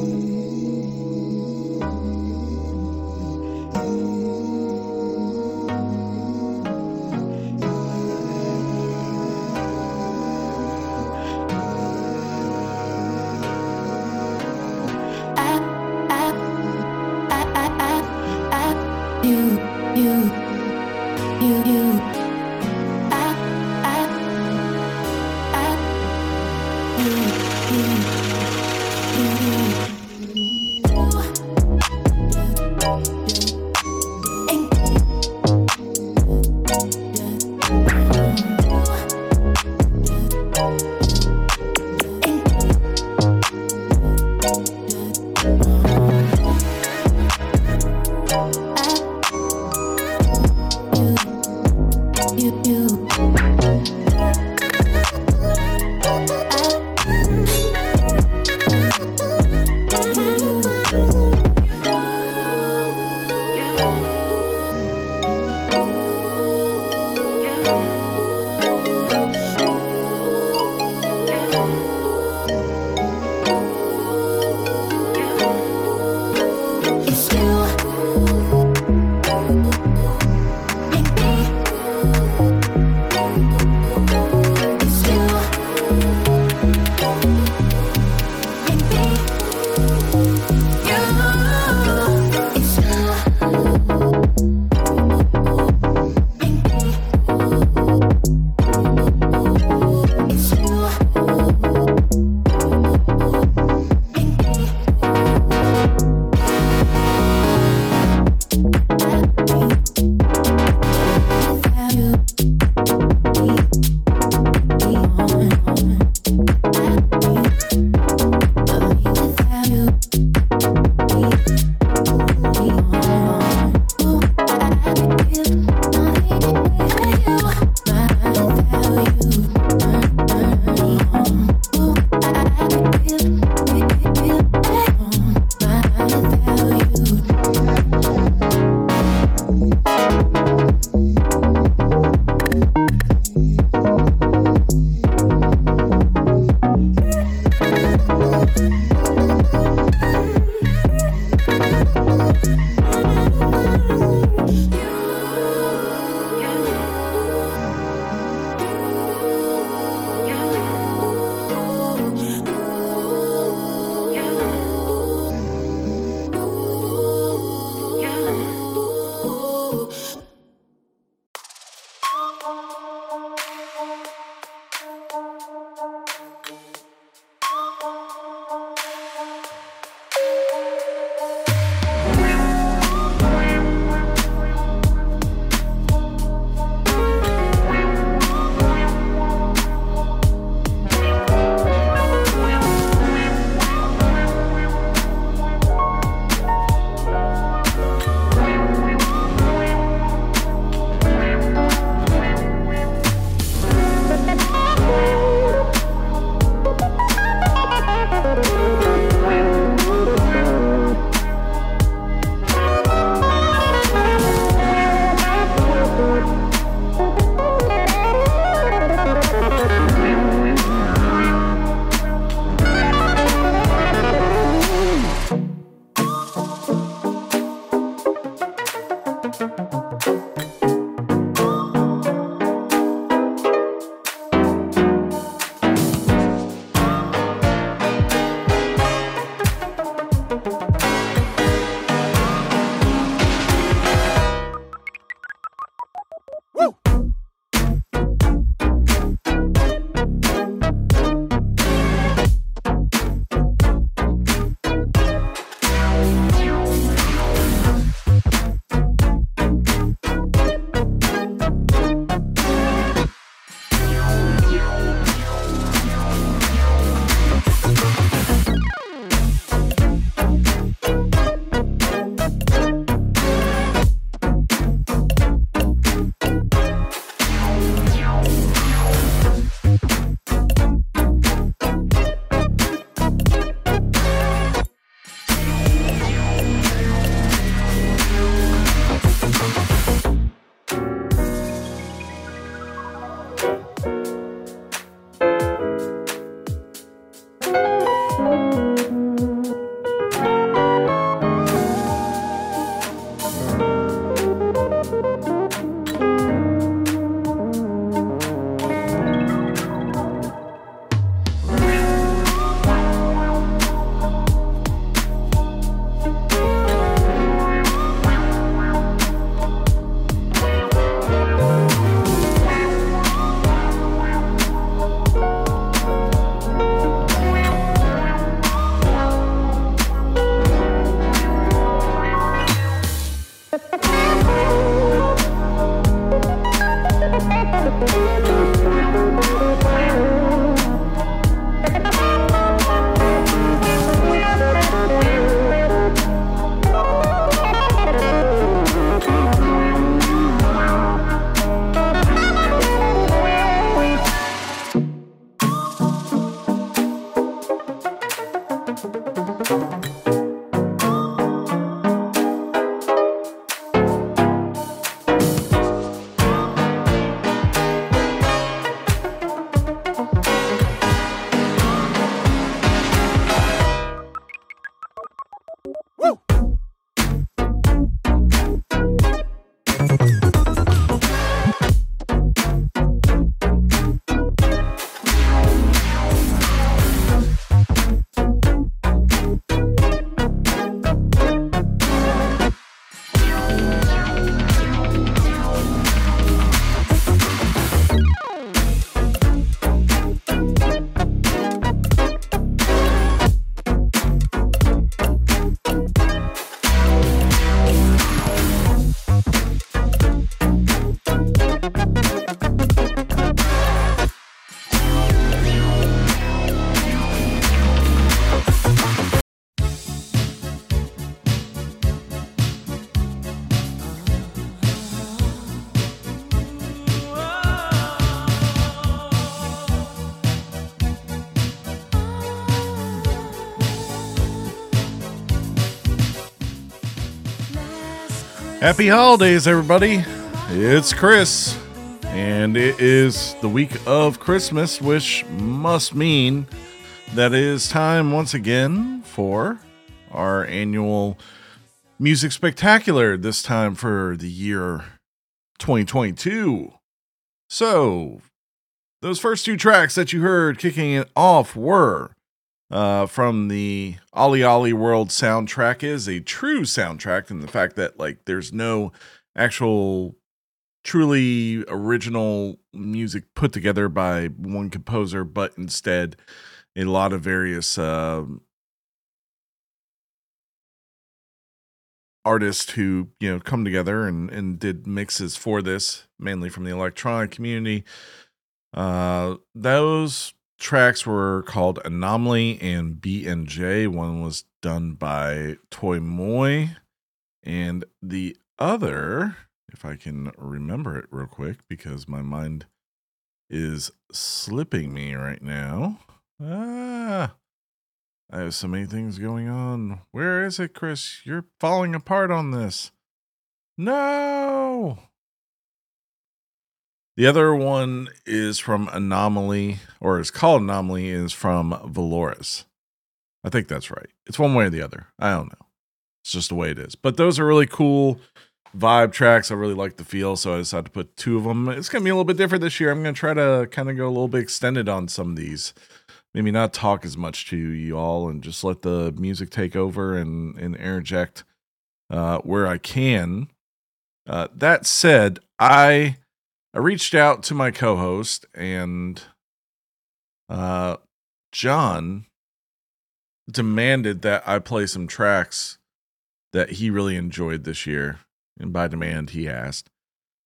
Oh. Happy holidays, everybody. It's Chris, and it is the week of Christmas, which must mean that it is time once again for our annual music spectacular, this time for the year 2022. So, those first two tracks that you heard kicking it off were uh, from the OlliOlli World soundtrack is a true soundtrack and the fact that like there's no actual truly original music put together by one composer, but instead a lot of various uh, artists who you know come together and and did mixes for this mainly from the electronic community. Uh, those tracks were called Anomaly and BNJ. One was done by Toy Moy, and the other, if I can remember it real quick, because my mind is slipping me right now. Ah, I have so many things going on. Where is it, Chris? You're falling apart on this. No. The other one is from Anomaly, or is called Anomaly, is from Valoris. I think that's right. It's one way or the other. I don't know. It's just the way it is. But those are really cool vibe tracks. I really like the feel, so I decided to put two of them. It's to be a little bit different this year. I'm to try to kind of go a little bit extended on some of these. Maybe not talk as much to you all and just let the music take over and, and interject uh, where I can. Uh, that said, I I reached out to my co-host and uh John demanded that I play some tracks that he really enjoyed this year. And by demand he asked.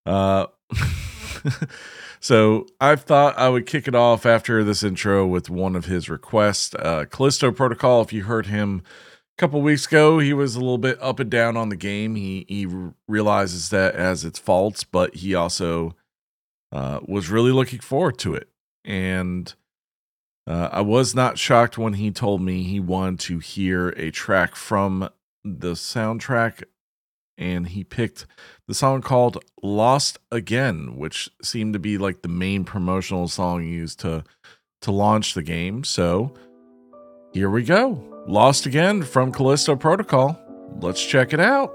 Uh so I thought I would kick it off after this intro with one of his requests. Uh Callisto Protocol, if you heard him a couple weeks ago, he was a little bit up and down on the game. He he realizes that as its faults, but he also uh, was really looking forward to it. And uh, I was not shocked when he told me he wanted to hear a track from the soundtrack. And he picked the song called Lost Again, which seemed to be like the main promotional song used to to launch the game. So here we go. Lost Again from Callisto Protocol. Let's check it out.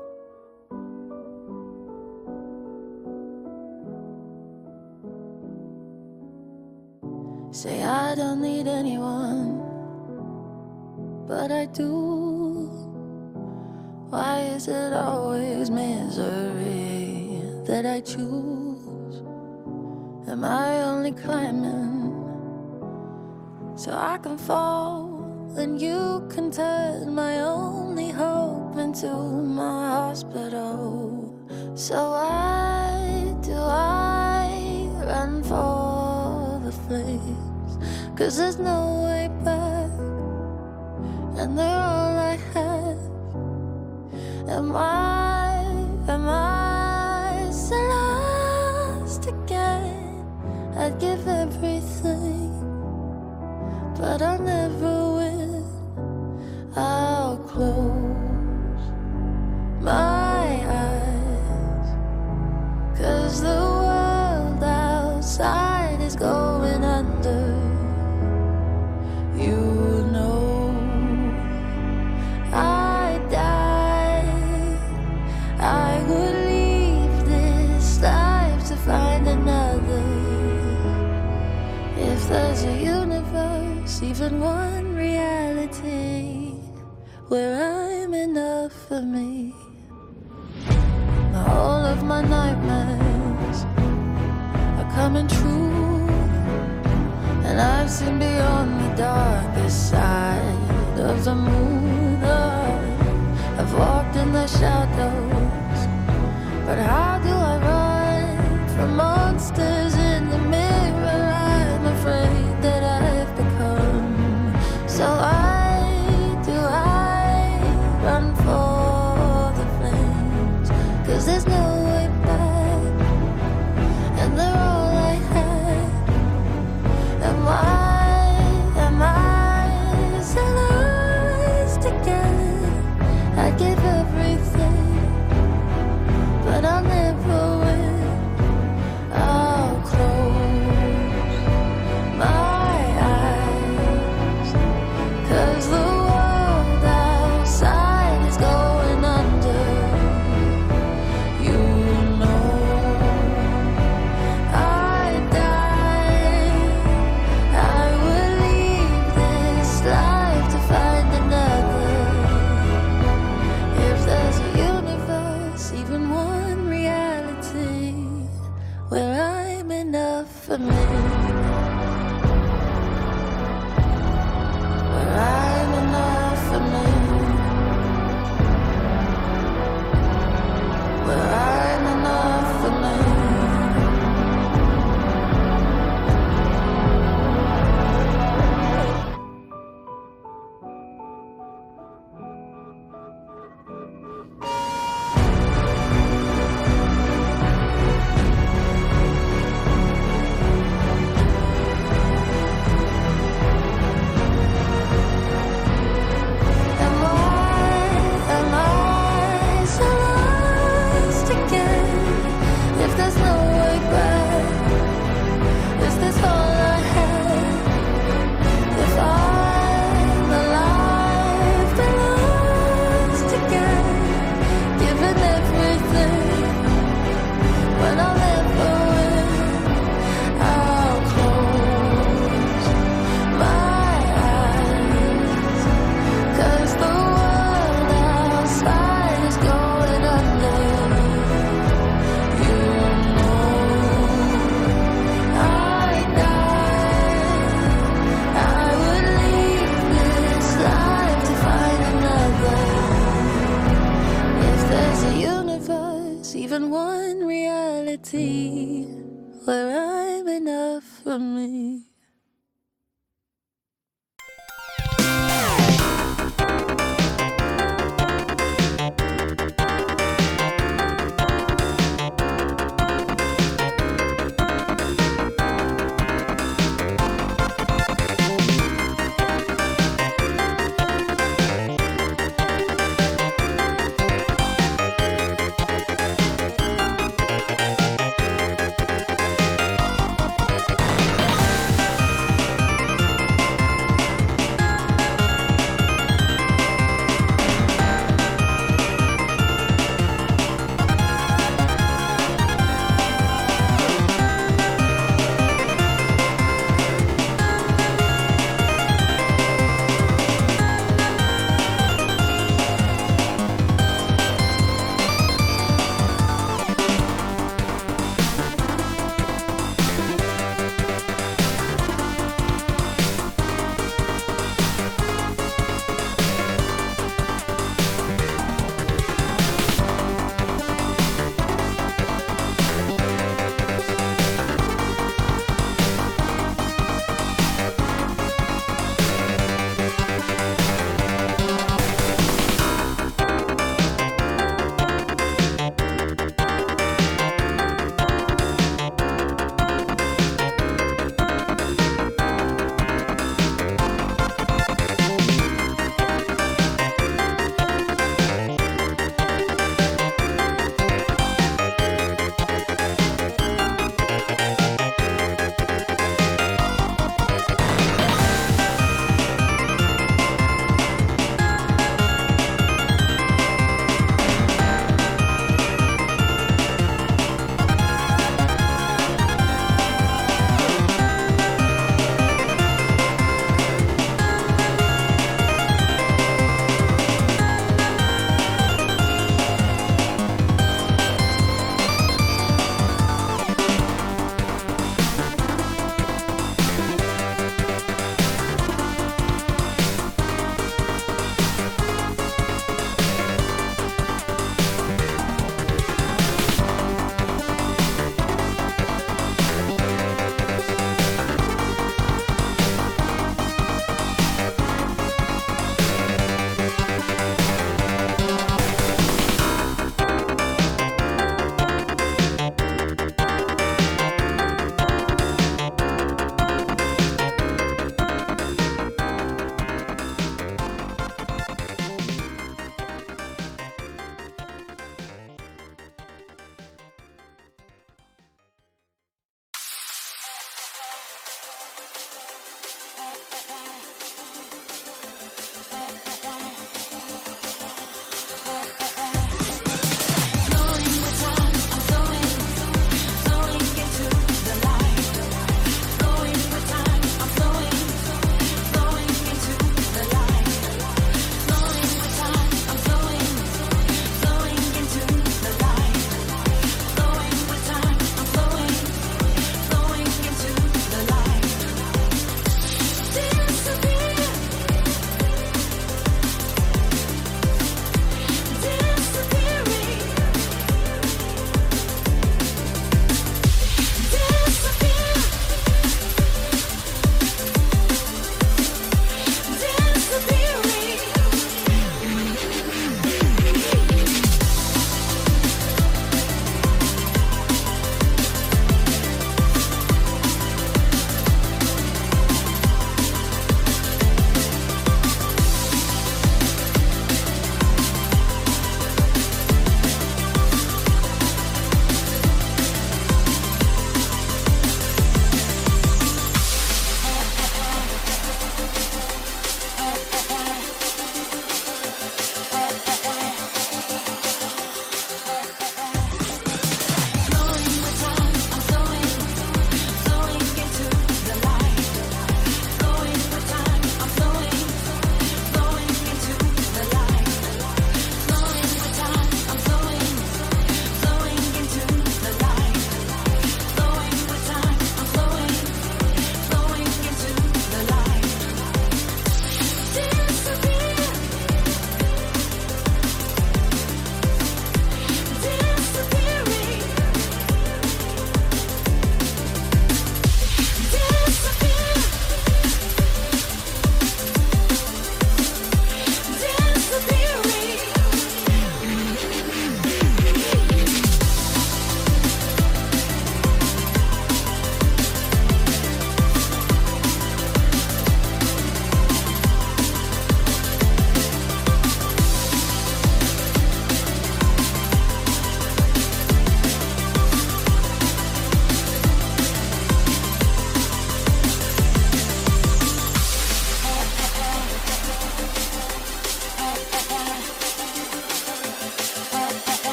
But I do. Why is it always misery that I choose? Am I only climbing so I can fall and you can turn my only hope into my hospital? So why do I run for the flames? Cause there's no way back, and they're all I have. Am I,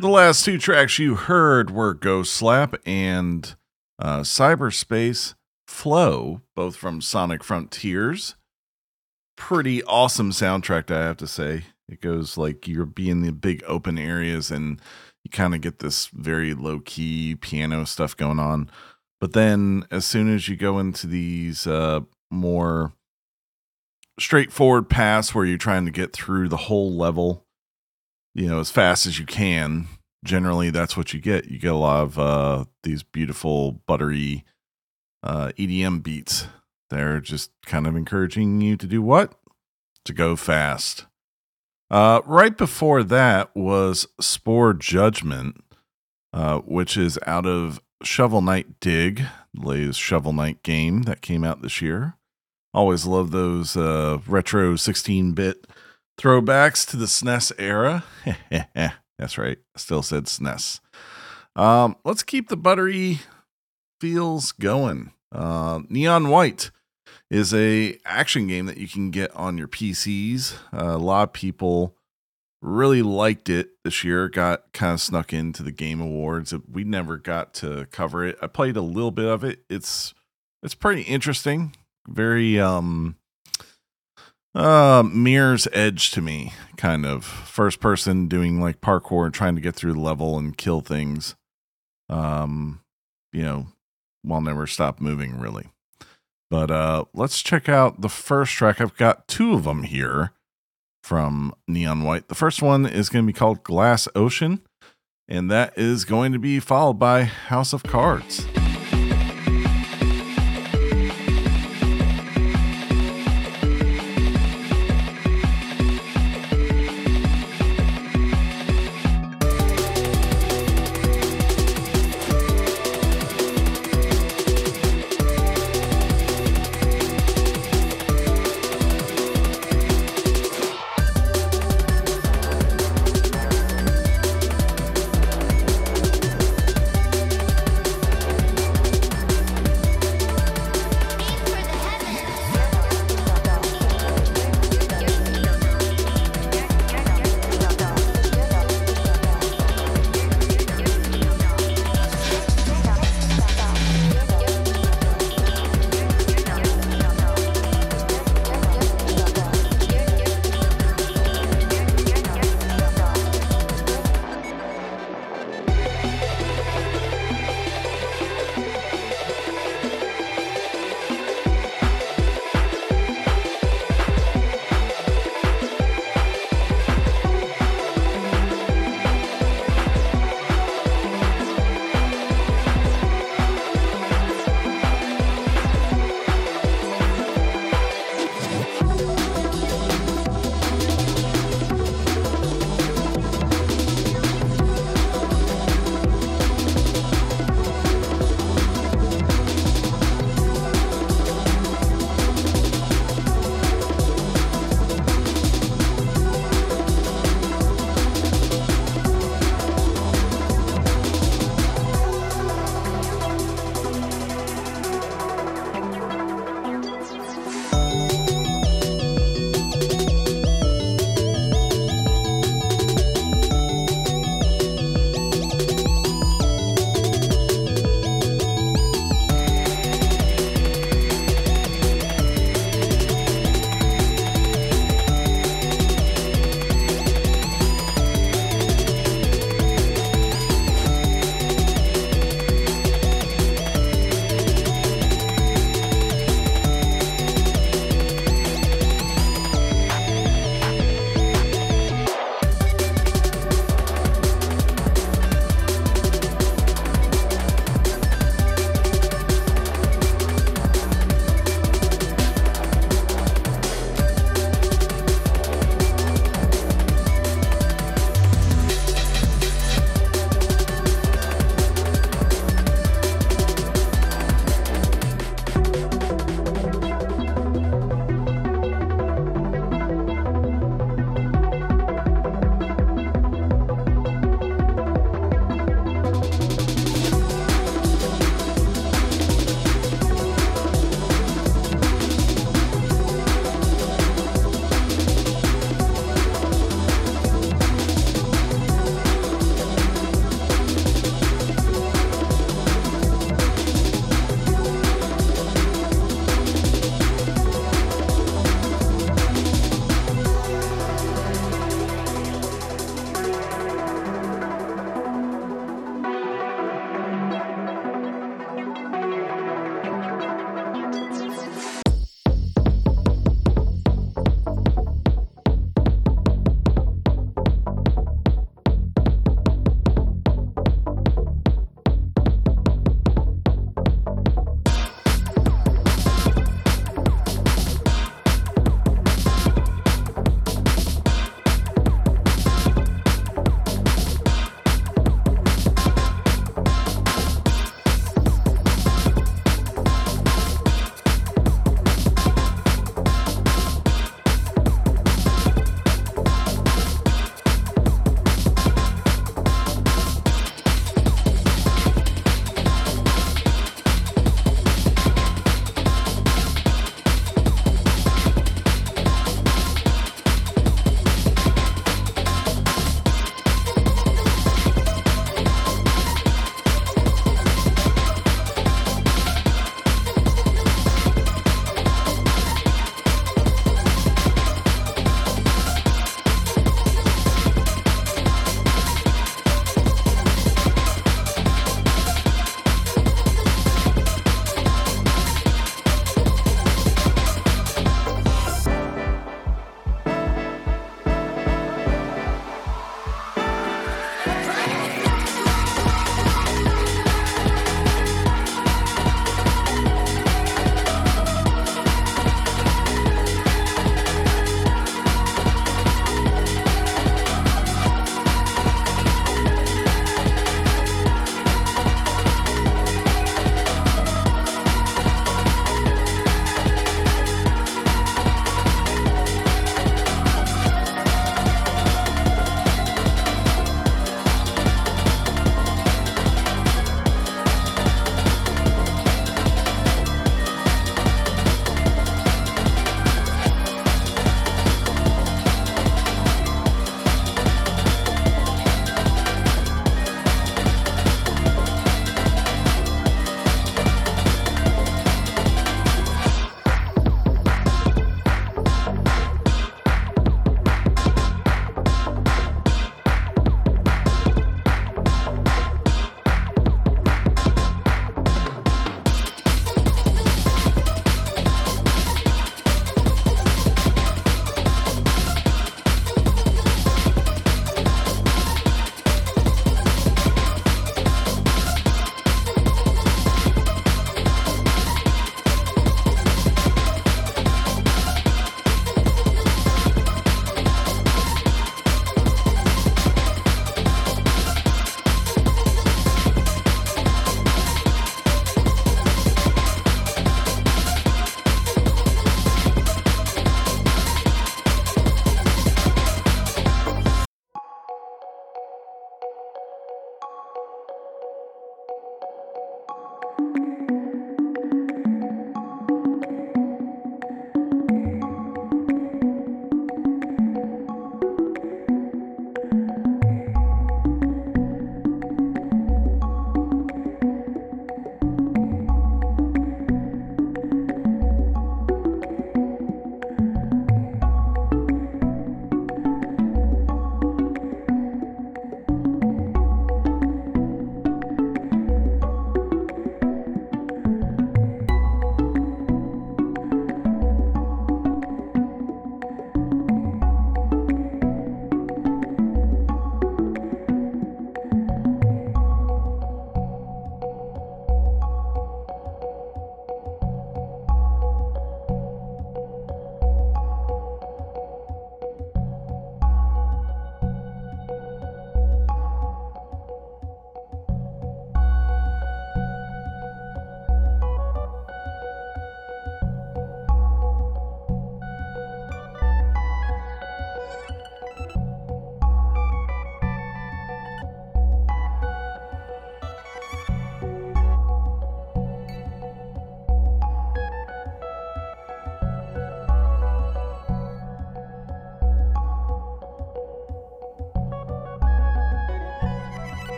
The last two tracks you heard were Ghost Slap and uh, Cyberspace Flow, both from Sonic Frontiers. Pretty awesome soundtrack, I have to say. It goes like you're being the big open areas and you kind of get this very low key piano stuff going on. But then as soon as you go into these uh, more straightforward paths where you're trying to get through the whole level, you know, as fast as you can, generally that's what you get. You get a lot of uh, these beautiful buttery uh, EDM beats. They're just kind of encouraging you to do what? To go fast. Uh, right before that was Spore Judgment, uh, which is out of Shovel Knight Dig, the latest Shovel Knight game that came out this year. Always love those uh, retro 16 bit throwbacks to the SNES era. That's right. Still said SNES. Um, let's keep the buttery feels going. Uh, Neon White is a action game that you can get on your PCs. Uh, a lot of people really liked it this year. Got kind of snuck into the Game Awards. We never got to cover it. I played a little bit of it. It's it's pretty interesting. Very um uh mirror's edge to me kind of. First person doing like parkour trying to get through the level and kill things um you know while never stop moving really. But uh let's check out the first track. I've got two of them here from neon white. The first one is going to be called glass ocean and that is going to be followed by house of cards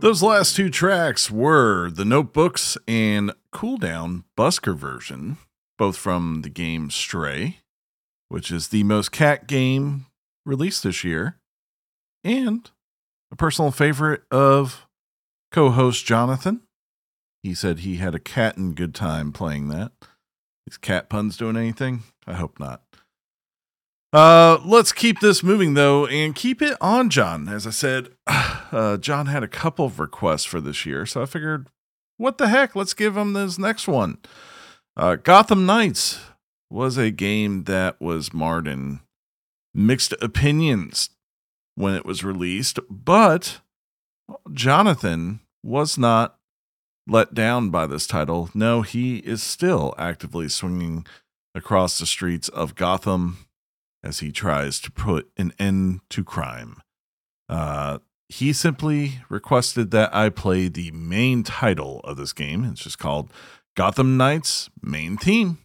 Those last two tracks were The Notebooks and Cool Down Busker version, both from the game Stray, which is the most cat game released this year, and a personal favorite of co host Jonathan. He said he had a cat in good time playing that. Is cat puns doing anything? I hope not. Uh, let's keep this moving though, and keep it on John. As I said, uh, John had a couple of requests for this year, so I figured, what the heck? Let's give him this next one. Uh, Gotham Knights was a game that was marred in mixed opinions when it was released, but Jonathan was not let down by this title. No, he is still actively swinging across the streets of Gotham as he tries to put an end to crime. Uh, he simply requested that I play the main title of this game. It's just called Gotham Knights Main Theme.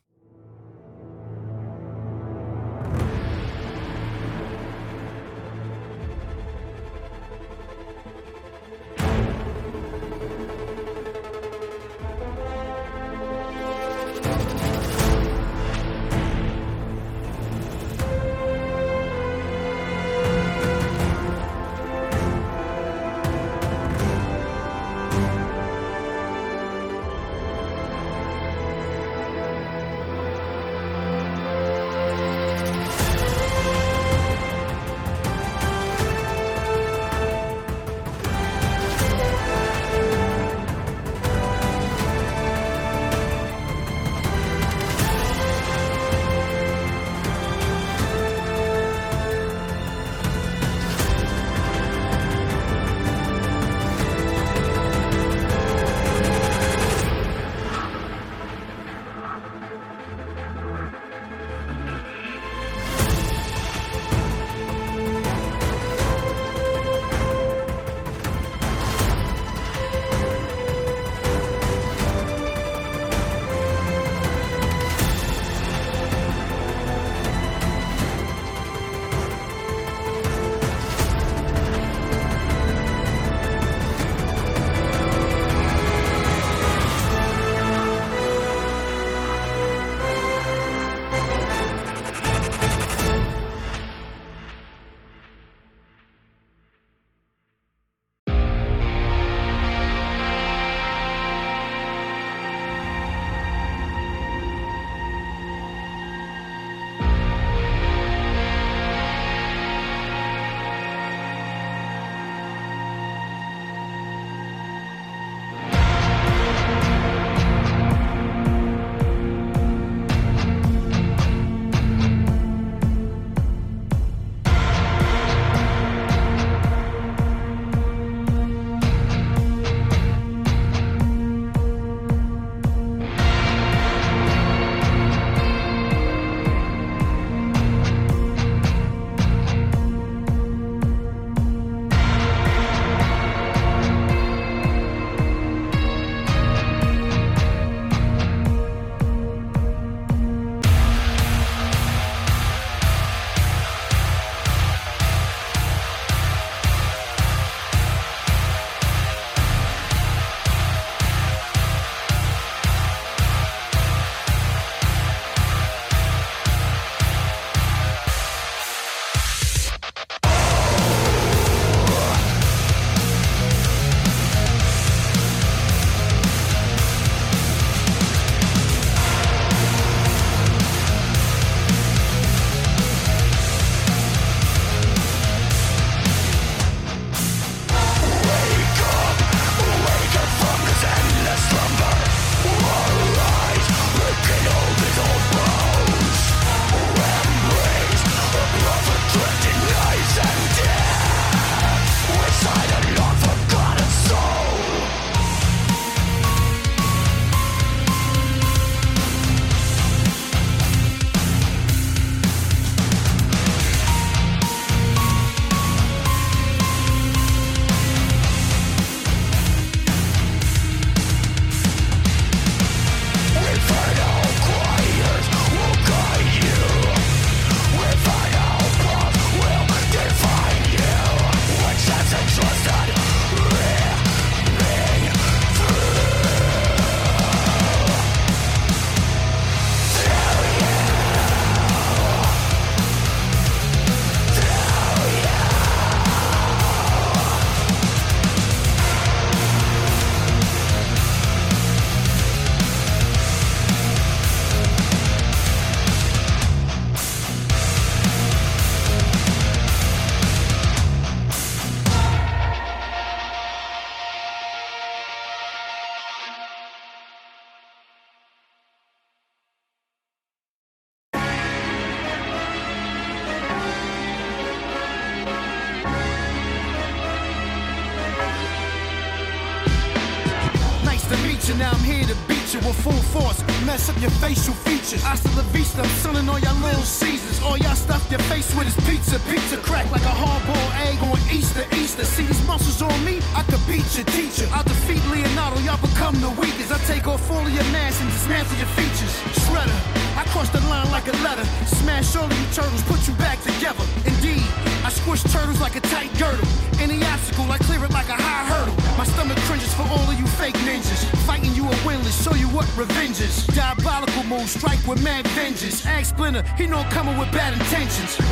He know I'm coming with bad intentions.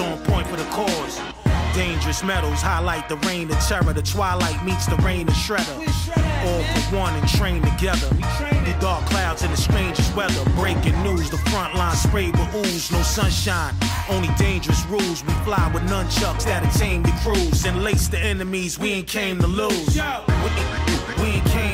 On point for the cause. Dangerous metals highlight the reign of terror. The twilight meets the rain of shredder. All for one and train together. The dark clouds and the strangest weather. Breaking news, the front line sprayed with ooze. No sunshine, only dangerous rules. We fly with nunchucks that'll tame the crews and lace the enemies. We ain't came to lose. We ain't came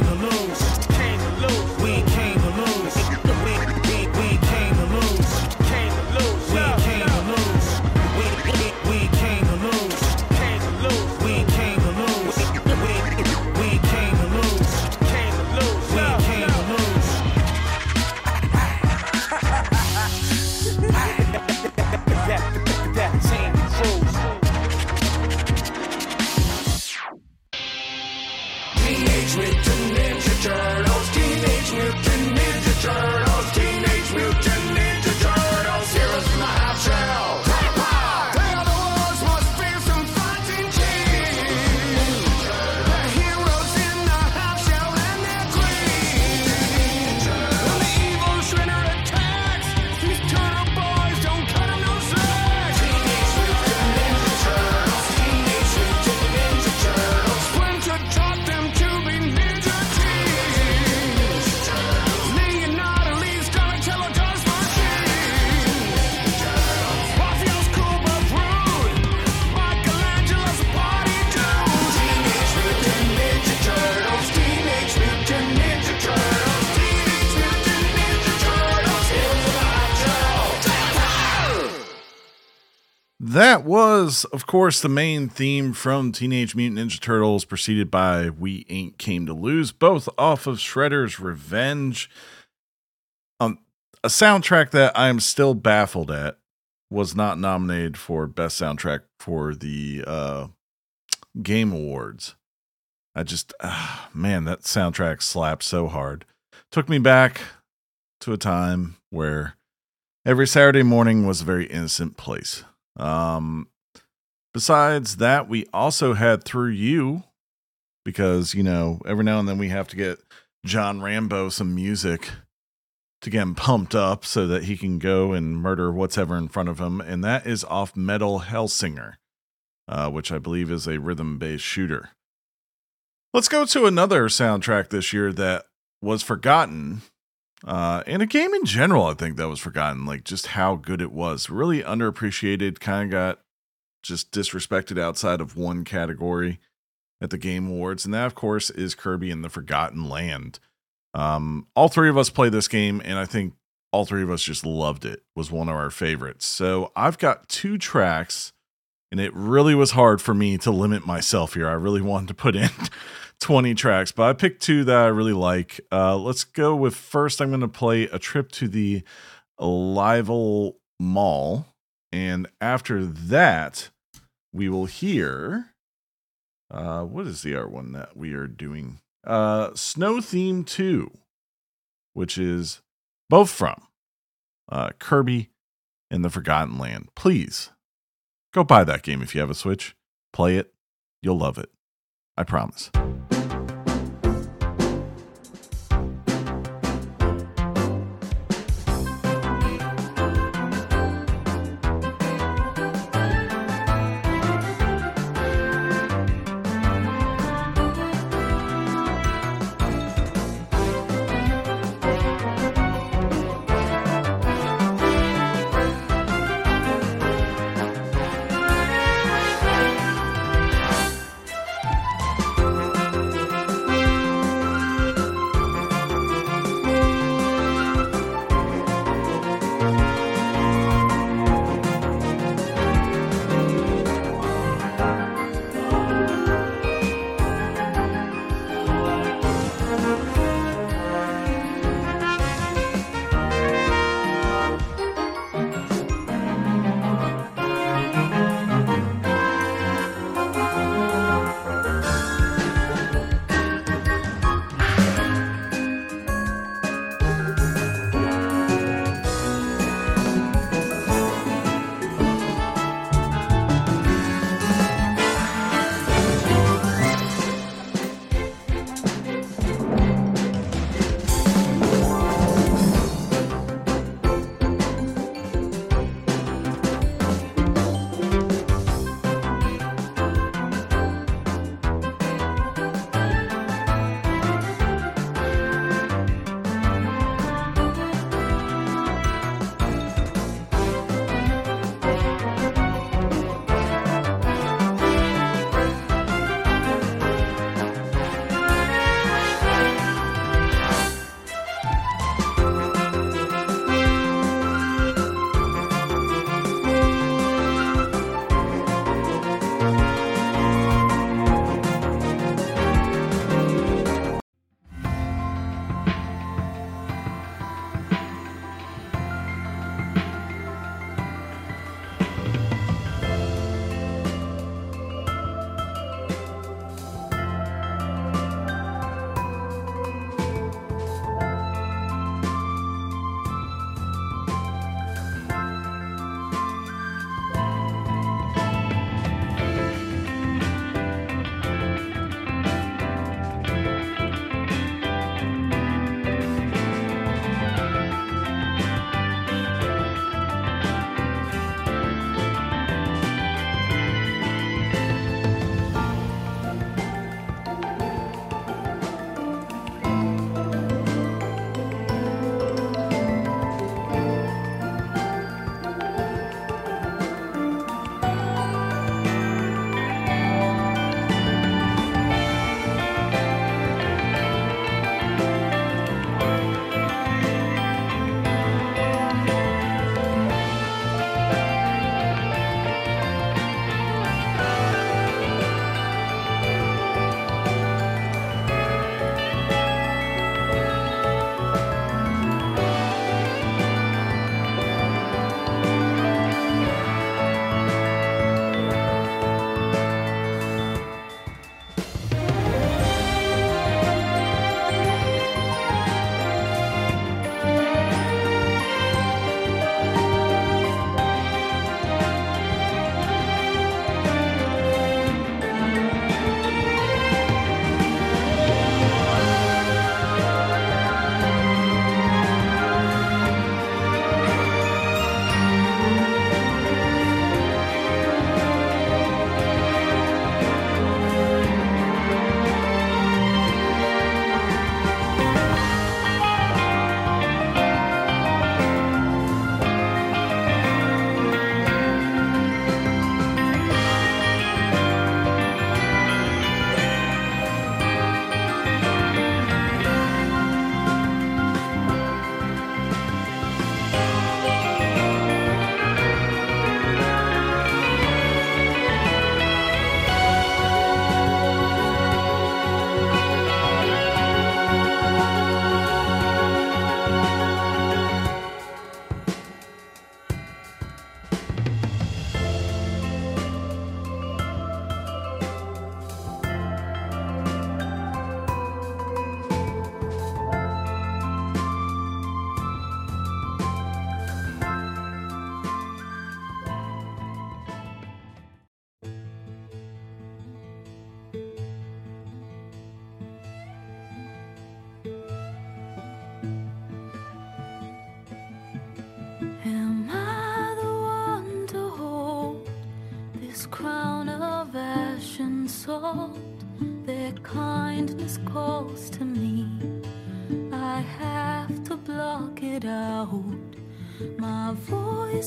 was, of course, the main theme from Teenage Mutant Ninja Turtles, preceded by We Ain't Came to Lose, both off of Shredder's Revenge. Um, a soundtrack that I am still baffled at was not nominated for Best Soundtrack for the uh, Game Awards. I just, ah, man, that soundtrack slapped so hard. Took me back to a time where every Saturday morning was a very innocent place. Um, besides that, we also had through you because you know every now and then we have to get John Rambo some music to get him pumped up so that he can go and murder whatever in front of him, and that is off Metal Hellsinger, uh, which I believe is a rhythm-based shooter. Let's go to another soundtrack this year that was forgotten uh, and a game in general, I think that was forgotten, like just how good it was. Really underappreciated, kind of got just disrespected outside of one category at the Game Awards. And that, of course, is Kirby and the Forgotten Land. Um, all three of us played this game, and I think all three of us just loved it. Was one of our favorites. So I've got two tracks, and it really was hard for me to limit myself here. I really wanted to put in 20 tracks, but I picked two that I really like. Uh, let's go with first. I'm going to play a trip to the Alivel Mall, and after that, we will hear. Uh, what is the art one that we are doing? Uh, Snow Theme 2, which is both from uh, Kirby and the Forgotten Land. Please go buy that game if you have a Switch. Play it. You'll love it. I promise.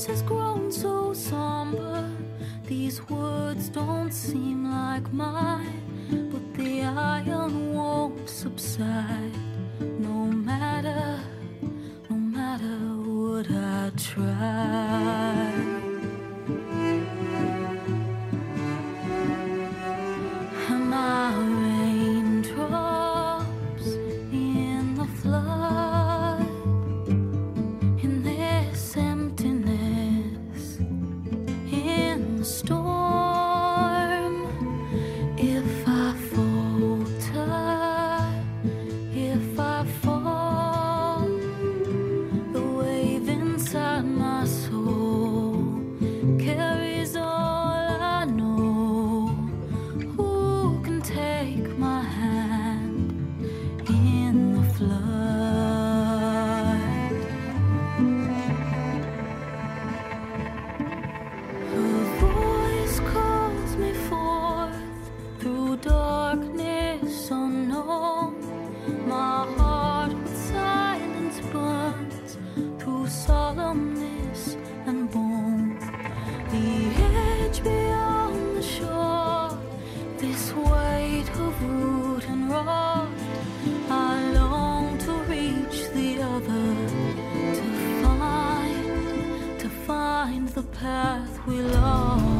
This is. my heart with silence burns through solemnness and bone. The edge beyond the shore, this weight of and. I long to reach the other, to find, to find the path we lost.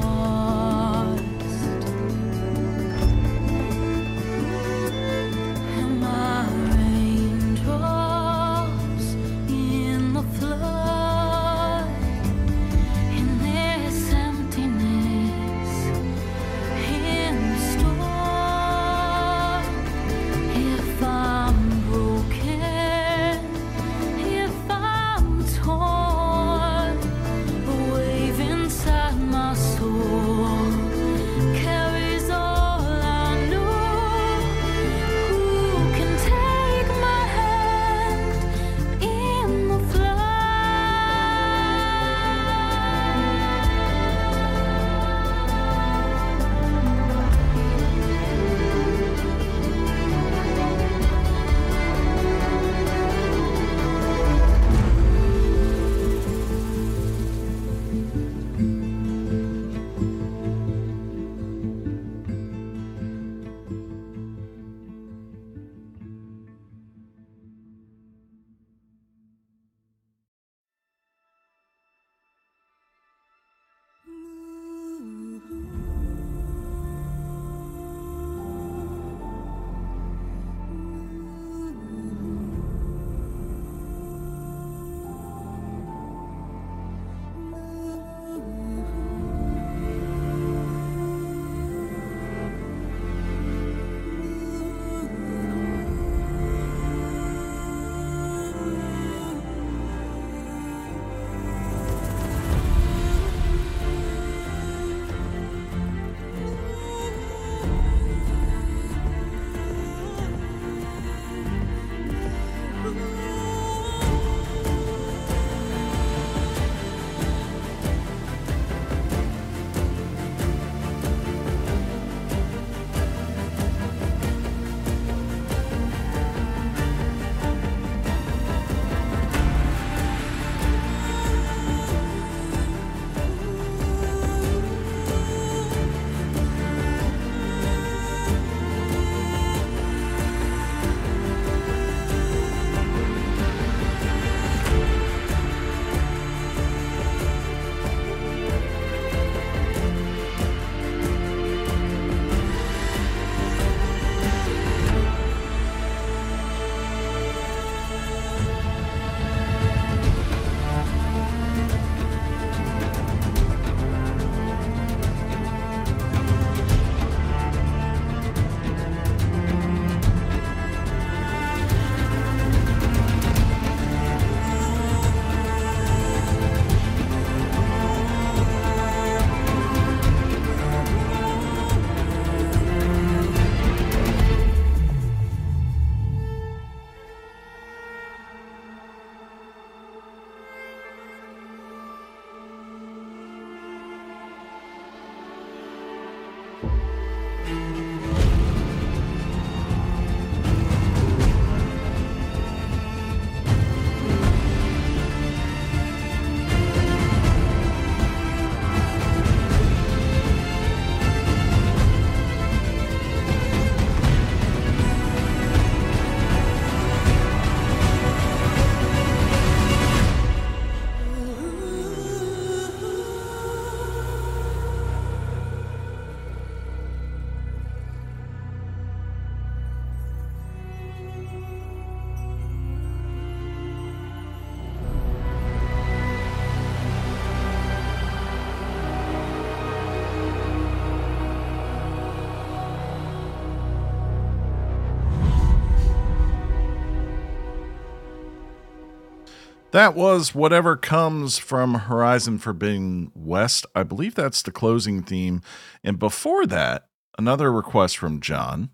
That was Whatever Comes from Horizon Forbidden West. I believe that's the closing theme. And before that, another request from John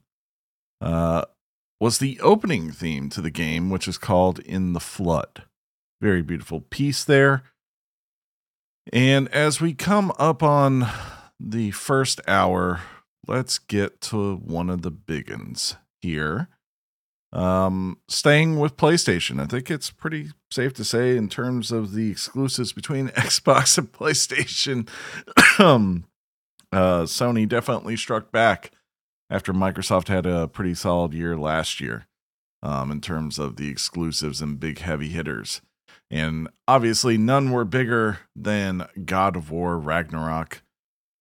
uh, was the opening theme to the game, which is called In the Flood. Very beautiful piece there. And as we come up on the first hour, let's get to one of the big ones here. Um, staying with PlayStation, I think it's pretty safe to say in terms of the exclusives between Xbox and PlayStation, um, uh, Sony definitely struck back after Microsoft had a pretty solid year last year um, in terms of the exclusives and big heavy hitters. And obviously, none were bigger than God of War Ragnarok.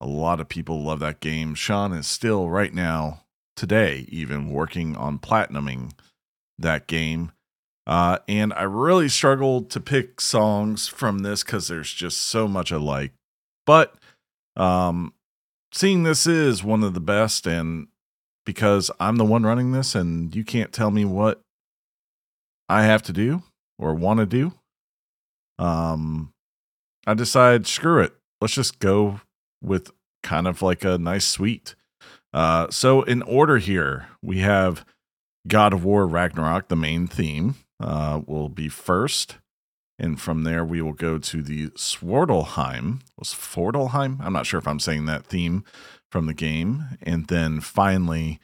A lot of people love that game. Sean is still, right now, today, even working on platinuming that game. Uh, and I really struggled to pick songs from this because there's just so much I like. But um, seeing this is one of the best, and because I'm the one running this, and you can't tell me what I have to do or want to do, um, I decide screw it. Let's just go with kind of like a nice suite. Uh, so in order here, we have God of War Ragnarok, the main theme, uh, will be first. And from there, we will go to the Swartelheim. Was Fortelheim? I'm not sure if I'm saying that theme from the game. And then finally,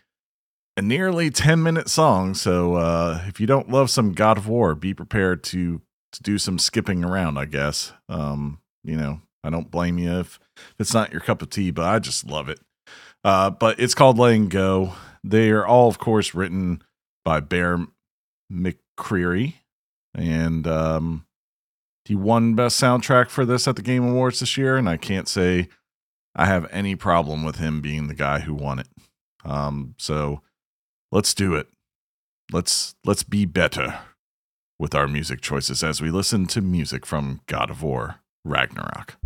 a nearly 10 minute song. So uh, if you don't love some God of War, be prepared to, to do some skipping around, I guess. Um, you know, I don't blame you if it's not your cup of tea, but I just love it. Uh, but it's called Letting Go. They are all, of course, written by Bear McCreary. And um, he won Best Soundtrack for this at the Game Awards this year. And I can't say I have any problem with him being the guy who won it. Um, so let's do it. Let's let's be better with our music choices as we listen to music from God of War Ragnarok.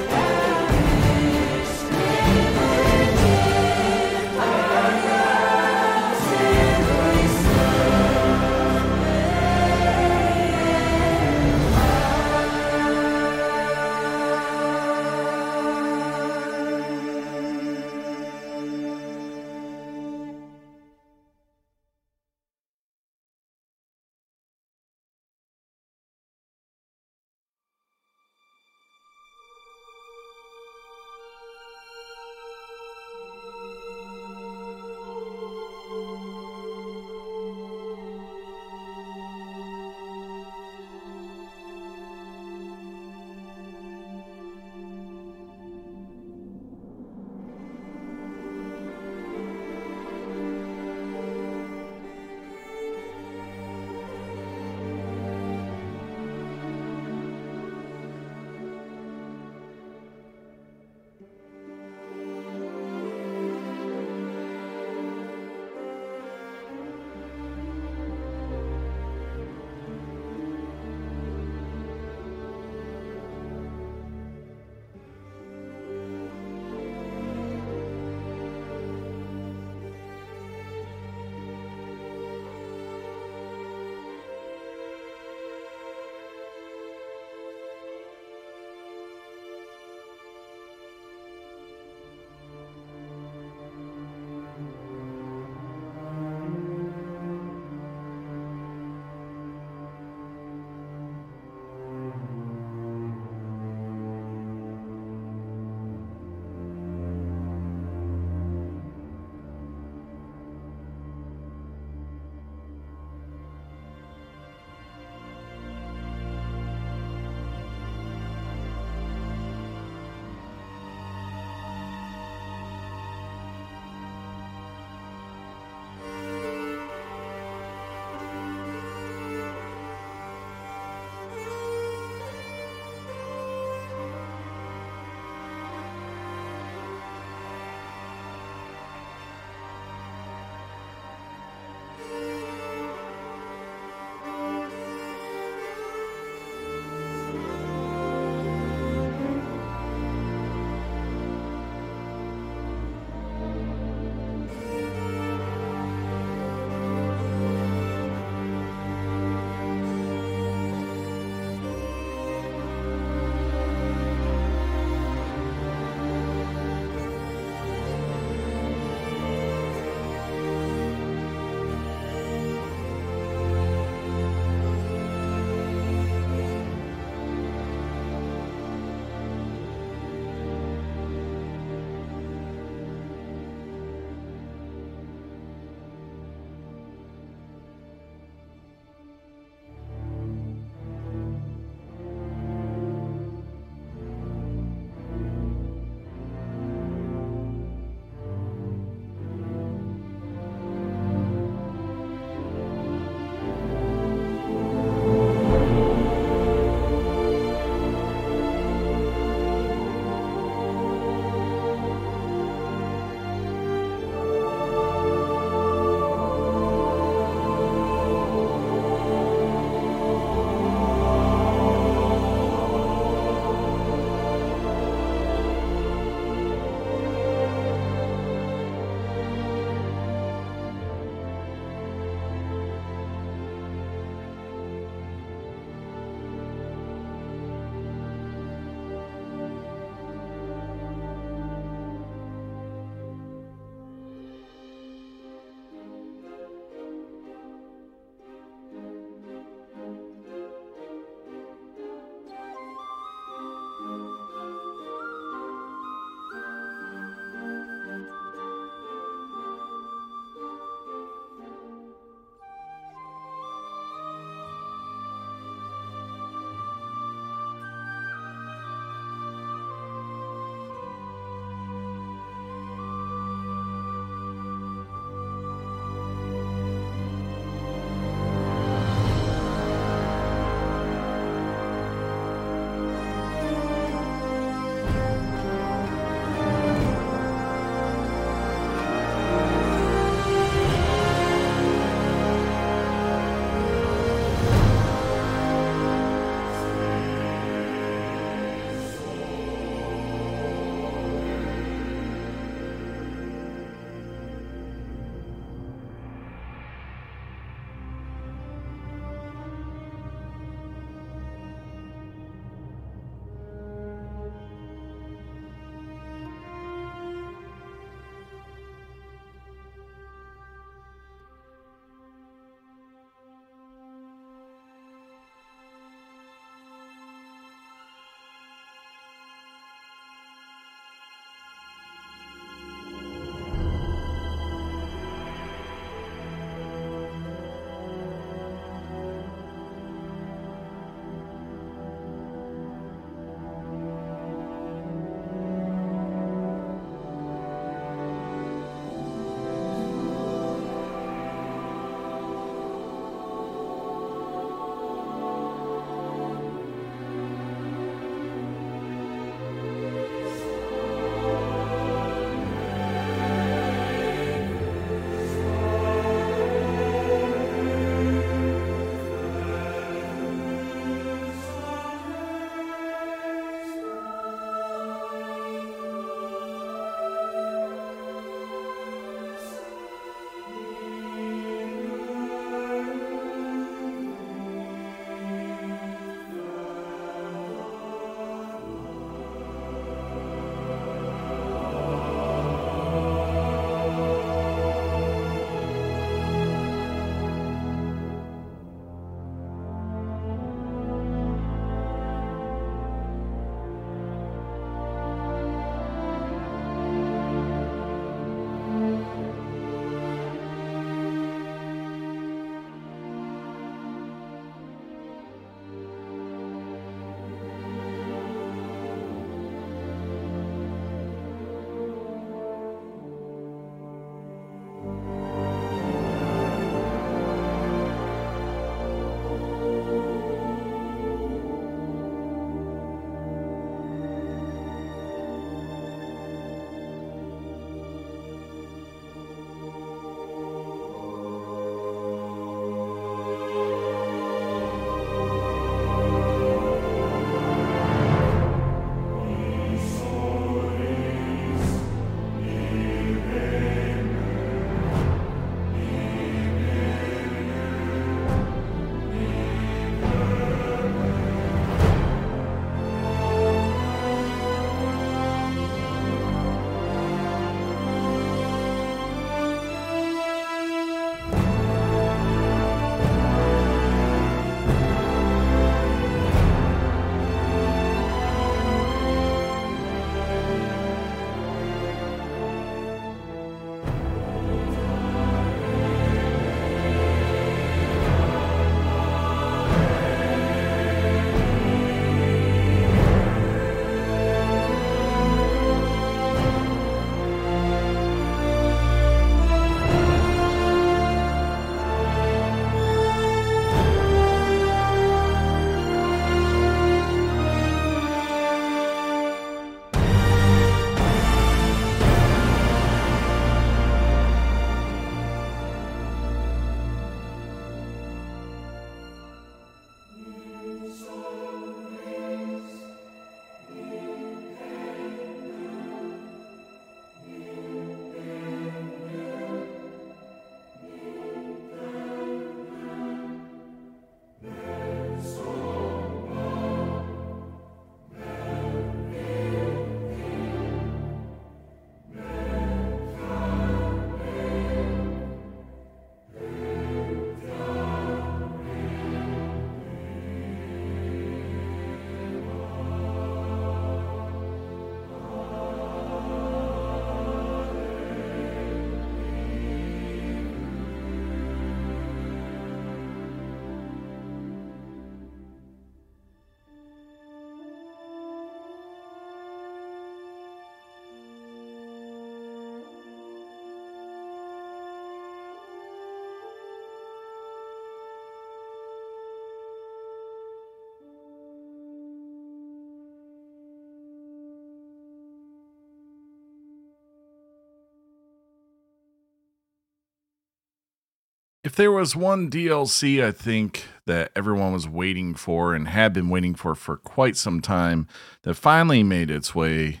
If there was one DLC I think that everyone was waiting for and had been waiting for for quite some time that finally made its way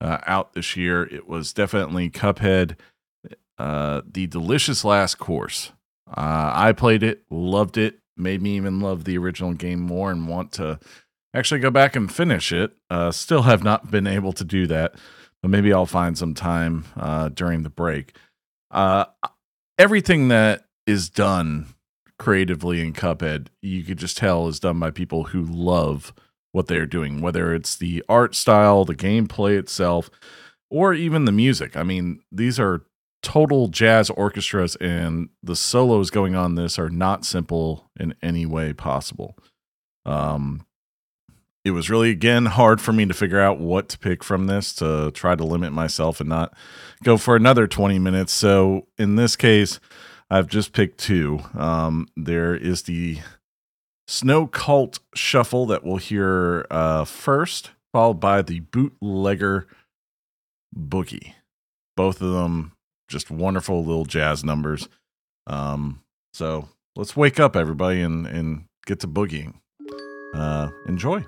uh, out this year, it was definitely Cuphead, uh, the delicious last course. Uh, I played it, loved it, made me even love the original game more and want to actually go back and finish it. Uh, still have not been able to do that, but maybe I'll find some time uh, during the break. Uh, everything that is done creatively in Cuphead, you could just tell is done by people who love what they're doing, whether it's the art style, the gameplay itself, or even the music. I mean, these are total jazz orchestras, and the solos going on this are not simple in any way possible. Um, it was really again hard for me to figure out what to pick from this to try to limit myself and not go for another 20 minutes. So in this case, I've just picked two. Um, there is the Snow Cult Scuffle that we'll hear uh, first, followed by the Bootlegger Boogie. Both of them just wonderful little jazz numbers. Um, so let's wake up, everybody, and, and get to boogieing. Uh, enjoy.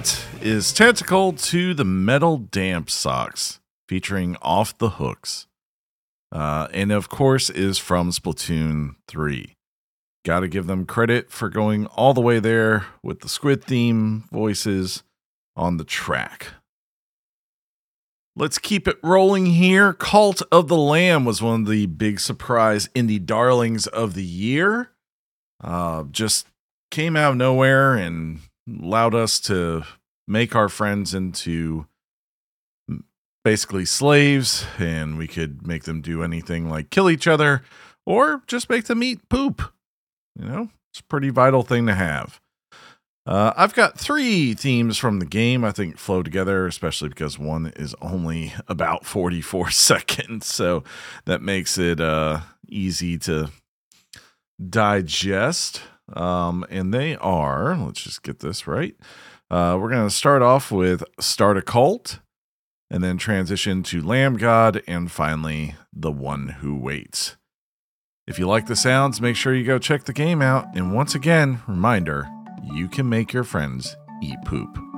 That is Tentacle to the Metal Damp Socks, featuring Off the Hooks. Uh, and of course, is from Splatoon 3. Got to give them credit for going all the way there with the squid theme voices on the track. Let's keep it rolling here. Cult of the Lamb was one of the big surprise indie darlings of the year. Uh, just came out of nowhere and allowed us to make our friends into basically slaves, and we could make them do anything like kill each other or just make them eat poop. You know, it's a pretty vital thing to have. Uh, I've got three themes from the game I think flow together, especially because one is only about 44 seconds. So that makes it uh, easy to digest. Um, and they are, let's just get this right. Uh, we're going to start off with Start a Cult, and then transition to Lamb God, and finally, The One Who Waits. If you like the sounds, make sure you go check the game out. And once again, reminder you can make your friends eat poop.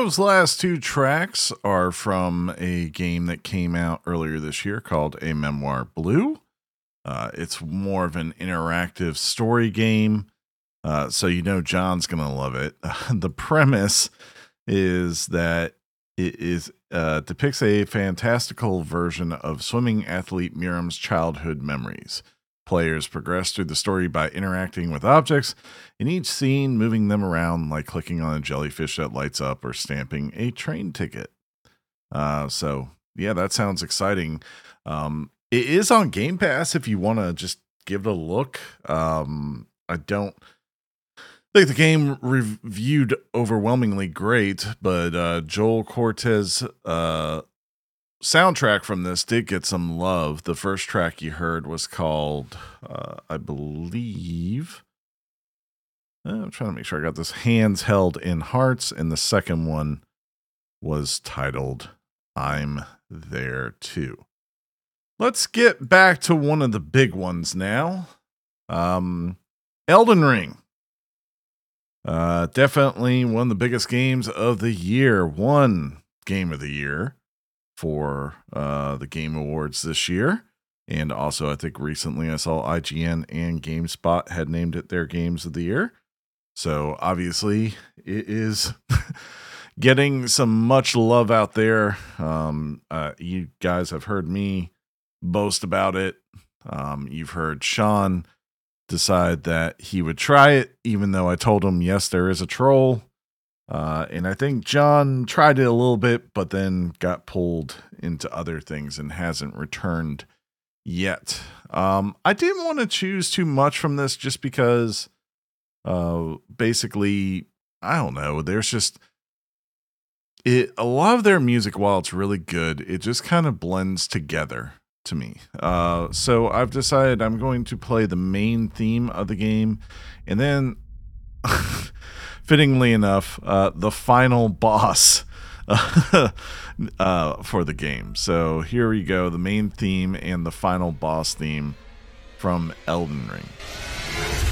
Those last two tracks are from a game that came out earlier this year called A Memoir Blue. Uh, it's more of an interactive story game. Uh, so you know John's going to love it. the premise is that it is uh, depicts a fantastical version of swimming athlete Miriam's childhood memories. Players progress through the story by interacting with objects in each scene, moving them around like clicking on a jellyfish that lights up or stamping a train ticket. Uh, so yeah, that sounds exciting. Um, it is on Game Pass if you want to just give it a look. Um, I don't think the game reviewed overwhelmingly great, but uh, Joel Corelitz uh, soundtrack from this did get some love. The first track you heard was called, uh, I believe. uh, I'm trying to make sure I got this hands held in hearts, and the second one was titled I'm There Too. Let's get back to one of the big ones now. Um, Elden Ring. Uh, definitely one of the biggest games of the year. One game of the year for uh, the Game Awards this year. And also, I think recently I saw IGN and GameSpot had named it their games of the year. So obviously, it is getting some much love out there. Um, uh, you guys have heard me boast about it. Um, you've heard Sean decide that he would try it, even though I told him, yes, there is a troll. Uh, and I think John tried it a little bit, but then got pulled into other things and hasn't returned yet. Um, I didn't want to choose too much from this just because, uh, basically, I don't know. There's just it. A lot of their music, while it's really good, it just kind of blends together to me. Uh, so I've decided I'm going to play the main theme of the game, and then, fittingly enough, uh, the final boss uh, for the game. So here we go the main theme and the final boss theme from Elden Ring.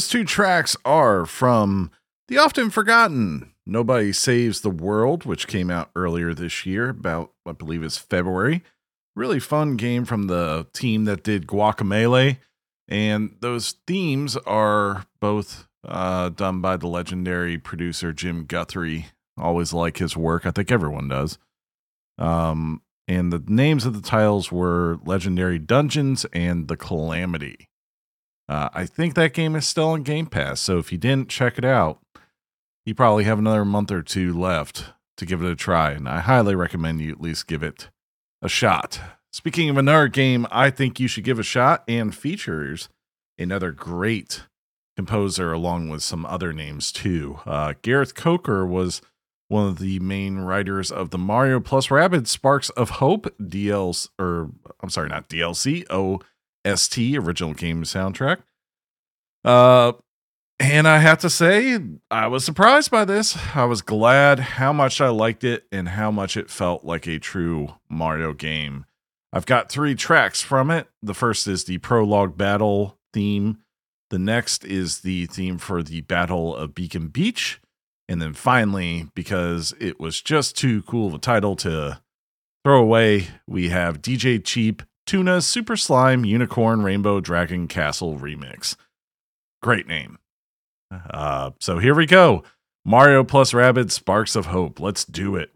Those two tracks are from the often forgotten Nobody Saves the World, which came out earlier this year, about, I believe it's February. Really fun game from the team that did Guacamelee. And those themes are both uh, done by the legendary producer Jim Guthrie. Always like his work. I think everyone does. Um, and the names of the titles were Legendary Dungeons and The Calamity. Uh, I think that game is still on Game Pass, so if you didn't check it out, you probably have another month or two left to give it a try, and I highly recommend you at least give it a shot. Speaking of another game, I think you should give a shot and features another great composer along with some other names too. Uh, Gareth Coker was one of the main writers of the Mario plus Rabbids Sparks of Hope DLC, or I'm sorry, not DLC, OST, original game soundtrack. Uh, and I have to say, I was surprised by this. I was glad how much I liked it and how much it felt like a true Mario game. I've got three tracks from it. The first is the prologue battle theme. The next is the theme for the Battle of Beacon Beach. And then finally, because it was just too cool of a title to throw away, we have DJ Cheap Tuna Super Slime Unicorn Rainbow Dragon Castle Remix. Great name. Uh, so here we go. Mario plus Rabbids Sparks of Hope. Let's do it.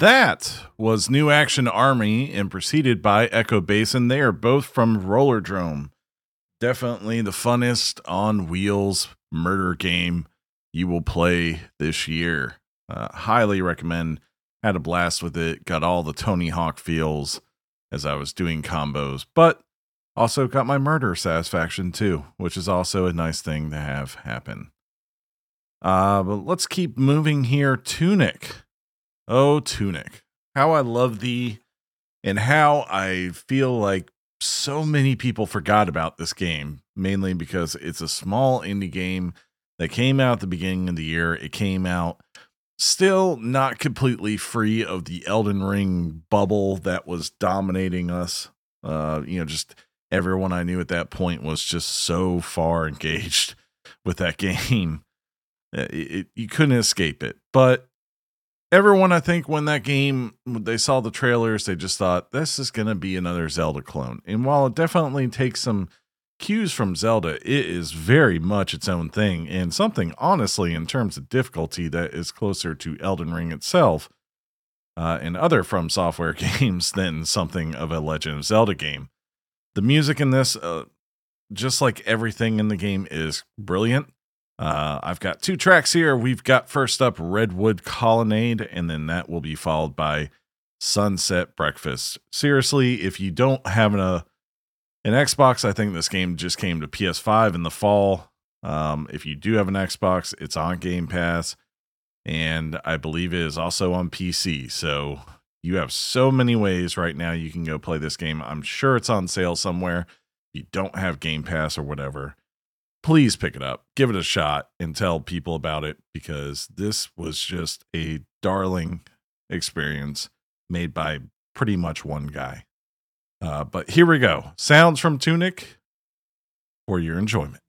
That was New Action Army and preceded by Echo Basin. They are both from Rollerdrome. Definitely the funnest on wheels murder game you will play this year. Uh, highly recommend. Had a blast with it. Got all the Tony Hawk feels as I was doing combos, but also got my murder satisfaction too, which is also a nice thing to have happen. Uh, but let's keep moving here. Tunic. Oh, Tunic. How I love thee and how I feel like so many people forgot about this game, mainly because it's a small indie game that came out at the beginning of the year. It came out still not completely free of the Elden Ring bubble that was dominating us. Uh, you know, just everyone I knew at that point was just so far engaged with that game. It, it, you couldn't escape it. But everyone, I think, when that game, they saw the trailers, they just thought this is going to be another Zelda clone. And while it definitely takes some cues from Zelda, it is very much its own thing and something, honestly, in terms of difficulty, that is closer to Elden Ring itself uh, and other From Software games than something of a Legend of Zelda game. The music in this, uh, just like everything in the game, is brilliant. Uh, I've got two tracks here. We've got first up Redwood Colonnade, and then that will be followed by Sunset Breakfast. Seriously, if you don't have a an Xbox, I think this game just came to PS5 in the fall. Um, if you do have an Xbox, it's on Game Pass, and I believe it is also on PC. So you have so many ways right now you can go play this game. I'm sure it's on sale somewhere. If you don't have Game Pass or whatever, please pick it up, give it a shot, and tell people about it because this was just a darling experience made by pretty much one guy. Uh, but here we go. Sounds from Tunic for your enjoyment.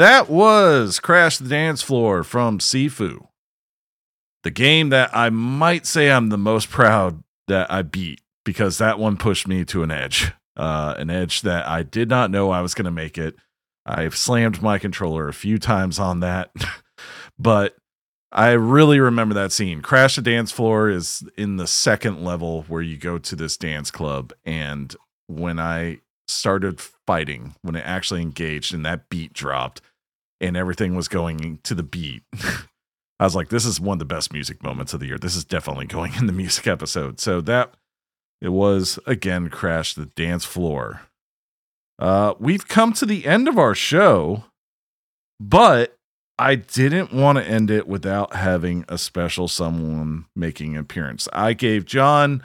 That was Crash the Dance Floor from Sifu. The game that I might say I'm the most proud that I beat because that one pushed me to an edge. Uh, an edge that I did not know I was going to make it. I've slammed my controller a few times on that, but I really remember that scene. Crash the Dance Floor is in the second level where you go to this dance club. And when I started fighting, when it actually engaged and that beat dropped and everything was going to the beat, I was like, this is one of the best music moments of the year. This is definitely going in the music episode. So that it was again Crash the Dance Floor. Uh, we've come to the end of our show, but I didn't want to end it without having a special someone making an appearance. I gave John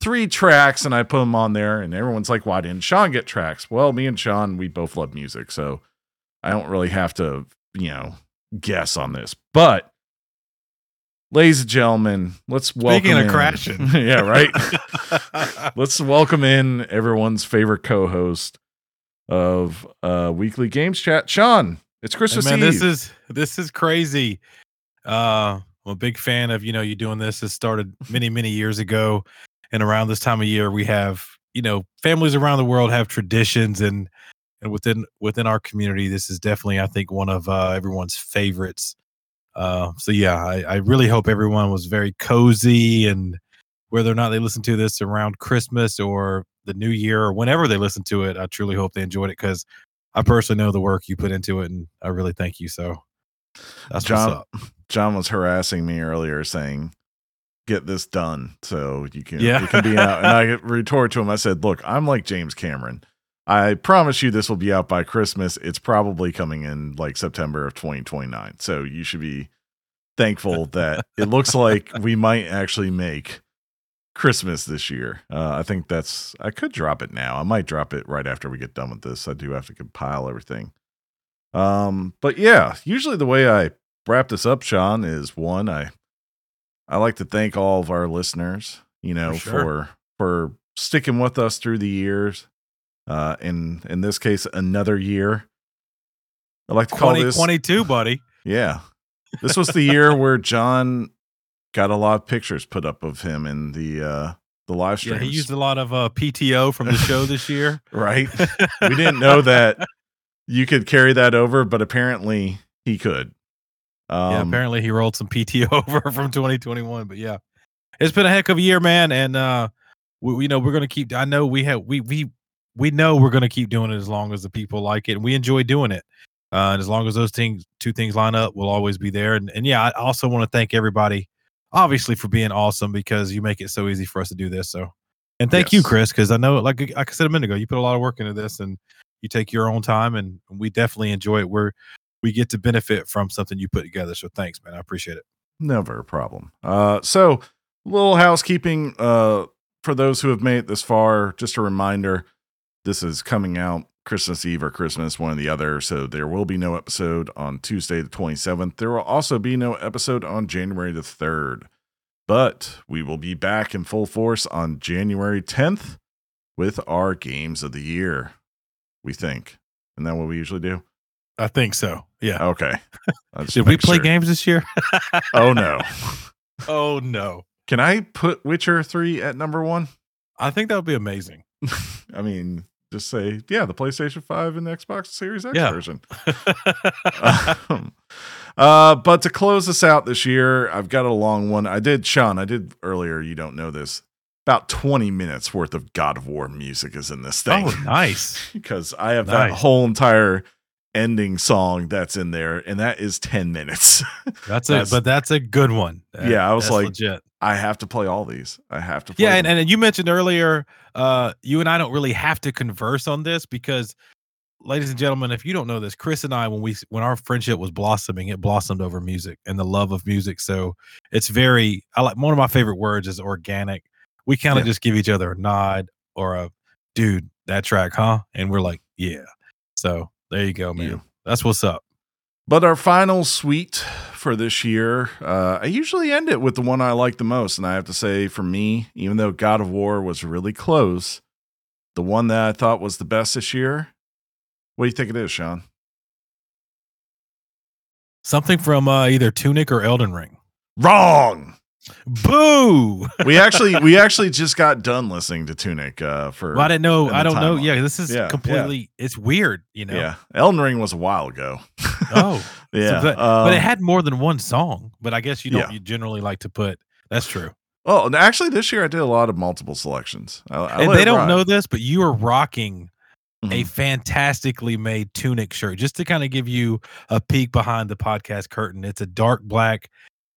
three tracks and I put them on there, and everyone's like, why didn't Sean get tracks? Well, me and Sean, we both love music, so I don't really have to, you know, guess on this. But ladies and gentlemen, let's welcome Speaking of in- crashing. yeah, right. let's welcome in everyone's favorite co-host of uh weekly games chat, Sean. It's Hey, Christmas man, Eve. this is this is crazy. Uh, I'm a big fan of you know you doing this. It started many many years ago, and around this time of year we have you know families around the world have traditions and and within within our community this is definitely I think one of uh, everyone's favorites. Uh, so yeah, I, I really hope everyone was very cozy and whether or not they listen to this around Christmas or the New Year or whenever they listen to it, I truly hope they enjoyed it because I personally know the work you put into it, and I really thank you. So that's John-. John was harassing me earlier saying, "Get this done so you can Yeah. you can be out." And I retorted to him. I said, "Look, I'm like James Cameron. I promise you this will be out by Christmas. It's probably coming in like September of 2029. So you should be thankful that it looks like we might actually make Christmas this year. Uh, I think that's I could drop it now. I might drop it right after we get done with this. I do have to compile everything. Um, but yeah, usually the way I wrap this up, Sean, is one I I like to thank all of our listeners, you know, For sure. for for sticking with us through the years. Uh, in in this case, another year. I like to call this 2022, buddy. yeah. This was the year where John got a lot of pictures put up of him in the uh the live stream. Yeah, he used a lot of uh, PTO from the show this year. right? we didn't know that you could carry that over, but apparently he could. Um, yeah, apparently he rolled some PTO over from 2021. But yeah, it's been a heck of a year, man. And uh, we, you know we're gonna keep. I know we have we we we know we're gonna keep doing it as long as the people like it, and we enjoy doing it. Uh, and as long as those things, two things line up, we'll always be there. And and yeah, I also want to thank everybody, obviously, for being awesome because you make it so easy for us to do this. So, and thank you, Chris, because I know, like like I said a minute ago, you put a lot of work into this, and you take your own time, and we definitely enjoy it. We're we get to benefit from something you put together. So thanks, man. I appreciate it. Never a problem. Uh, so, little housekeeping uh, for those who have made it this far. Just a reminder this is coming out Christmas Eve or Christmas, one or the other. So, there will be no episode on Tuesday, the 27th. There will also be no episode on January the 3rd. But we will be back in full force on January 10th with our games of the year, we think. Isn't that what we usually do? I think so. Yeah. Okay. I Did we play sure. games this year? Oh, no. oh no. Can I put Witcher 3 at number one? I think that would be amazing. I mean, just say, yeah, the PlayStation 5 and the Xbox Series X Yeah. version. Um, uh, but to close this out this year, I've got a long one. I did, Sean, I did earlier, you don't know this. About 20 minutes worth of God of War music is in this thing. oh, nice. because I have that whole entire ending song that's in there, and that is 10 minutes. That's, That's- it. But that's a good one. That- Yeah, I was like, legit. I have to play all these. I have to play Yeah, and, and you mentioned earlier, uh, you and I don't really have to converse on this because, ladies and gentlemen, if you don't know this, Chris and I, when we when our friendship was blossoming, it blossomed over music and the love of music. So it's very, I like one of my favorite words is organic. We kind of Yeah. just give each other a nod or a, dude, that track, huh? And we're like, yeah. So there you go, man. Yeah. That's what's up. But our final suite for this year, uh, I usually end it with the one I like the most. And I have to say, for me, even though God of War was really close, the one that I thought was the best this year, what do you think it is, Sean? Something from uh, either Tunic or Elden Ring. Wrong. Boo! We actually we actually just got done listening to Tunic uh for Well, I didn't know. I don't know. timeline. Yeah, this is Yeah, yeah. completely. It's weird, you know. Yeah. Elden Ring was a while ago. Oh, so yeah. but, but it um, had more than one song. But I guess you don't. Yeah. You generally like to put. That's true. Well, actually, this year I did a lot of multiple selections. I, I and they don't ride. know this, but you are rocking a Mhm. fantastically made tunic shirt. Just to kind of give you a peek behind the podcast curtain, it's a dark black,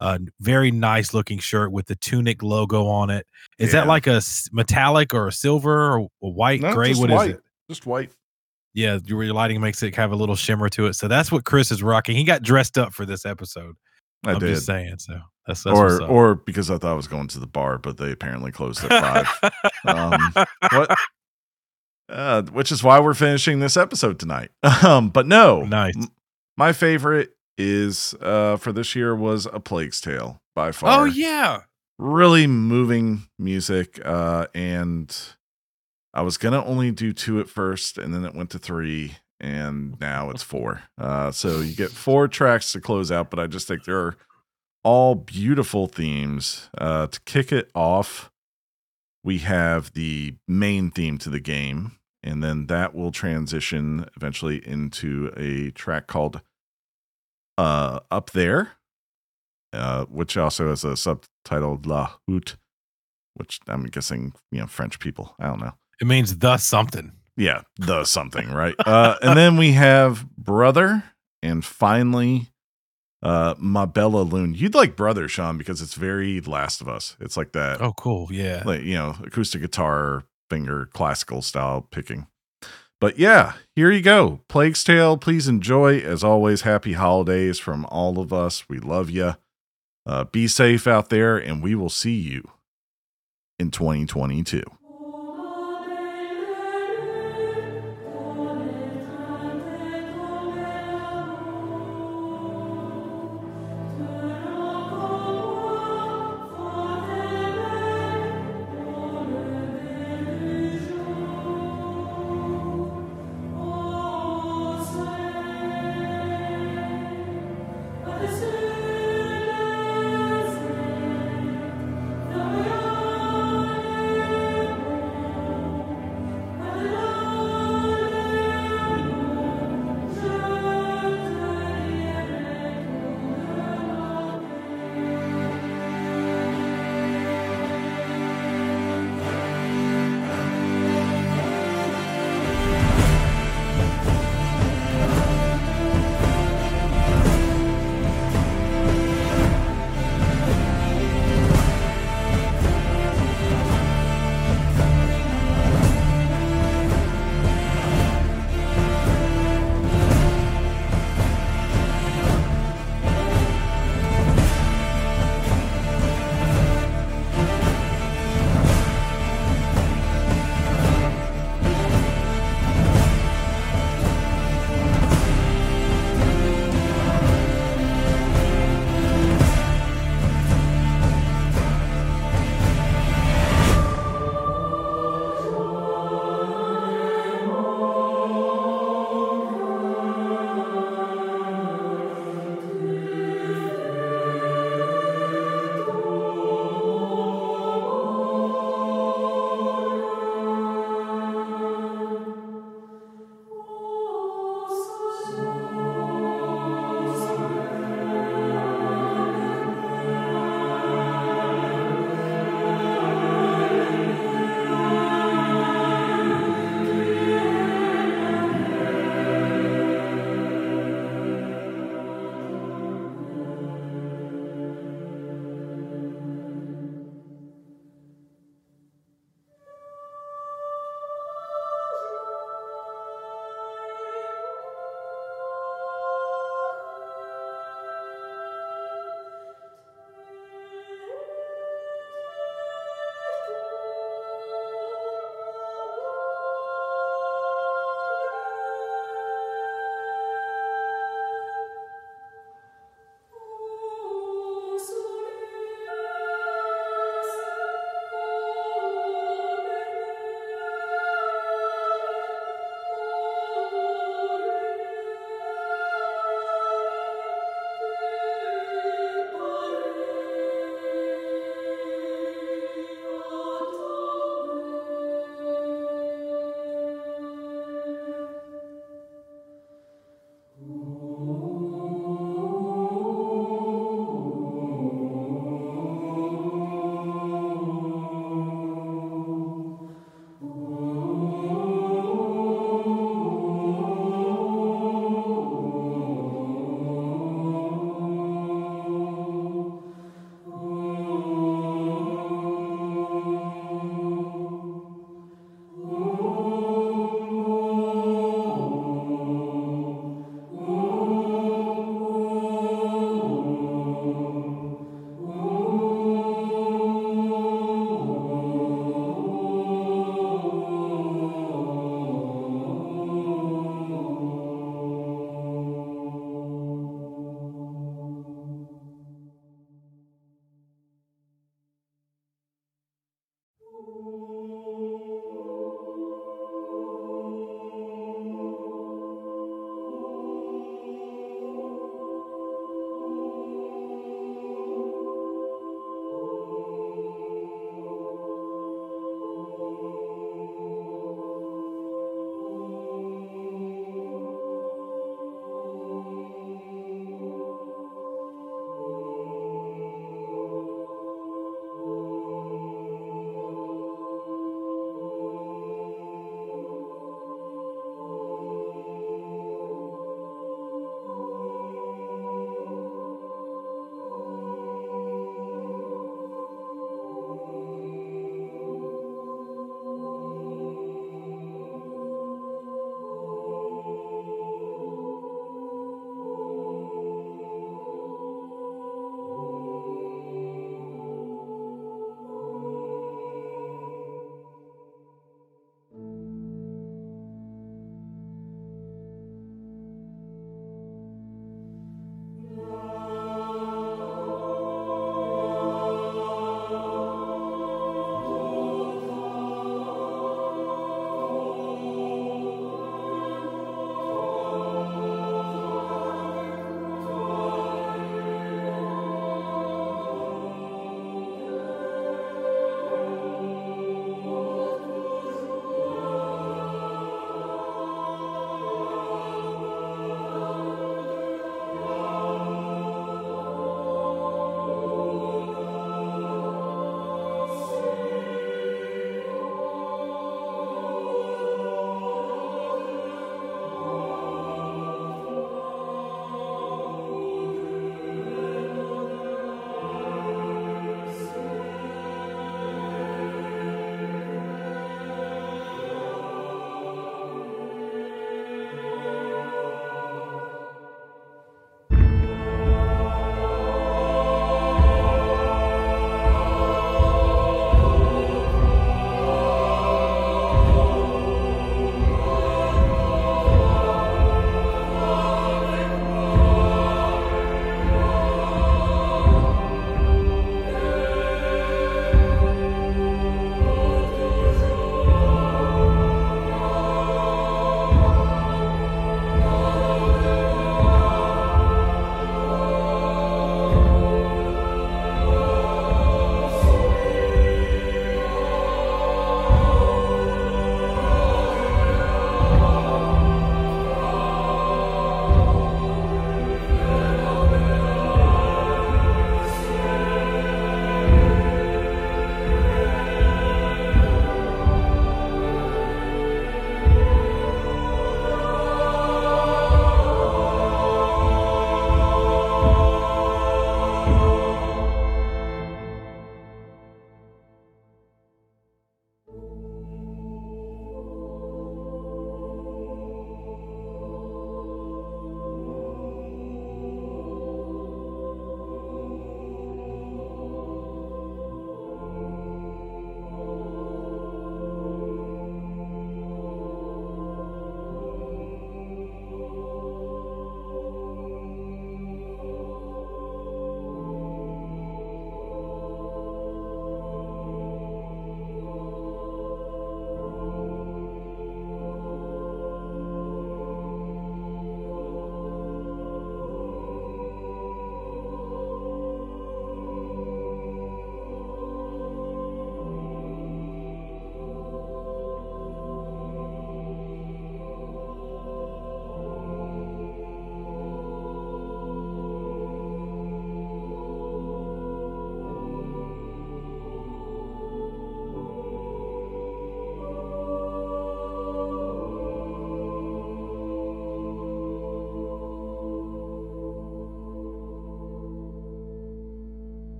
uh, very nice looking shirt with the tunic logo on it. Is that like a metallic or a silver or a white, No, gray? What is white. it? Just white. Yeah, your your lighting makes it have a little shimmer to it. So that's what Chris is rocking. He got dressed up for this episode. I am did. just saying. So that's, that's or or because I thought I was going to the bar, but they apparently closed at five. um, what? Uh, which is why we're finishing this episode tonight. Um, but no, Nice. m- My favorite is uh for this year was A Plague's Tale by far. Oh yeah. really moving music uh and i was gonna only do two at first and then it went to three and now it's four uh so you get four tracks to close out but i just think they're all beautiful themes uh to kick it off we have the main theme to the game and then that will transition eventually into a track called uh up there uh, which also has a subtitled La Hoot, which I'm guessing, you know, French people. I don't know. It means the something. Yeah, the something, right? Uh, and then we have Brother, and finally, uh, Ma Bella Loon. You'd like Brother, Sean, because it's very Last of Us. It's like that, Oh, cool. Yeah. like, you know, acoustic guitar, finger, classical style picking. But yeah, here you go. Plague's Tale. Please enjoy. As always, happy holidays from all of us. We love you. Uh, be safe out there, and we will see you in 2022.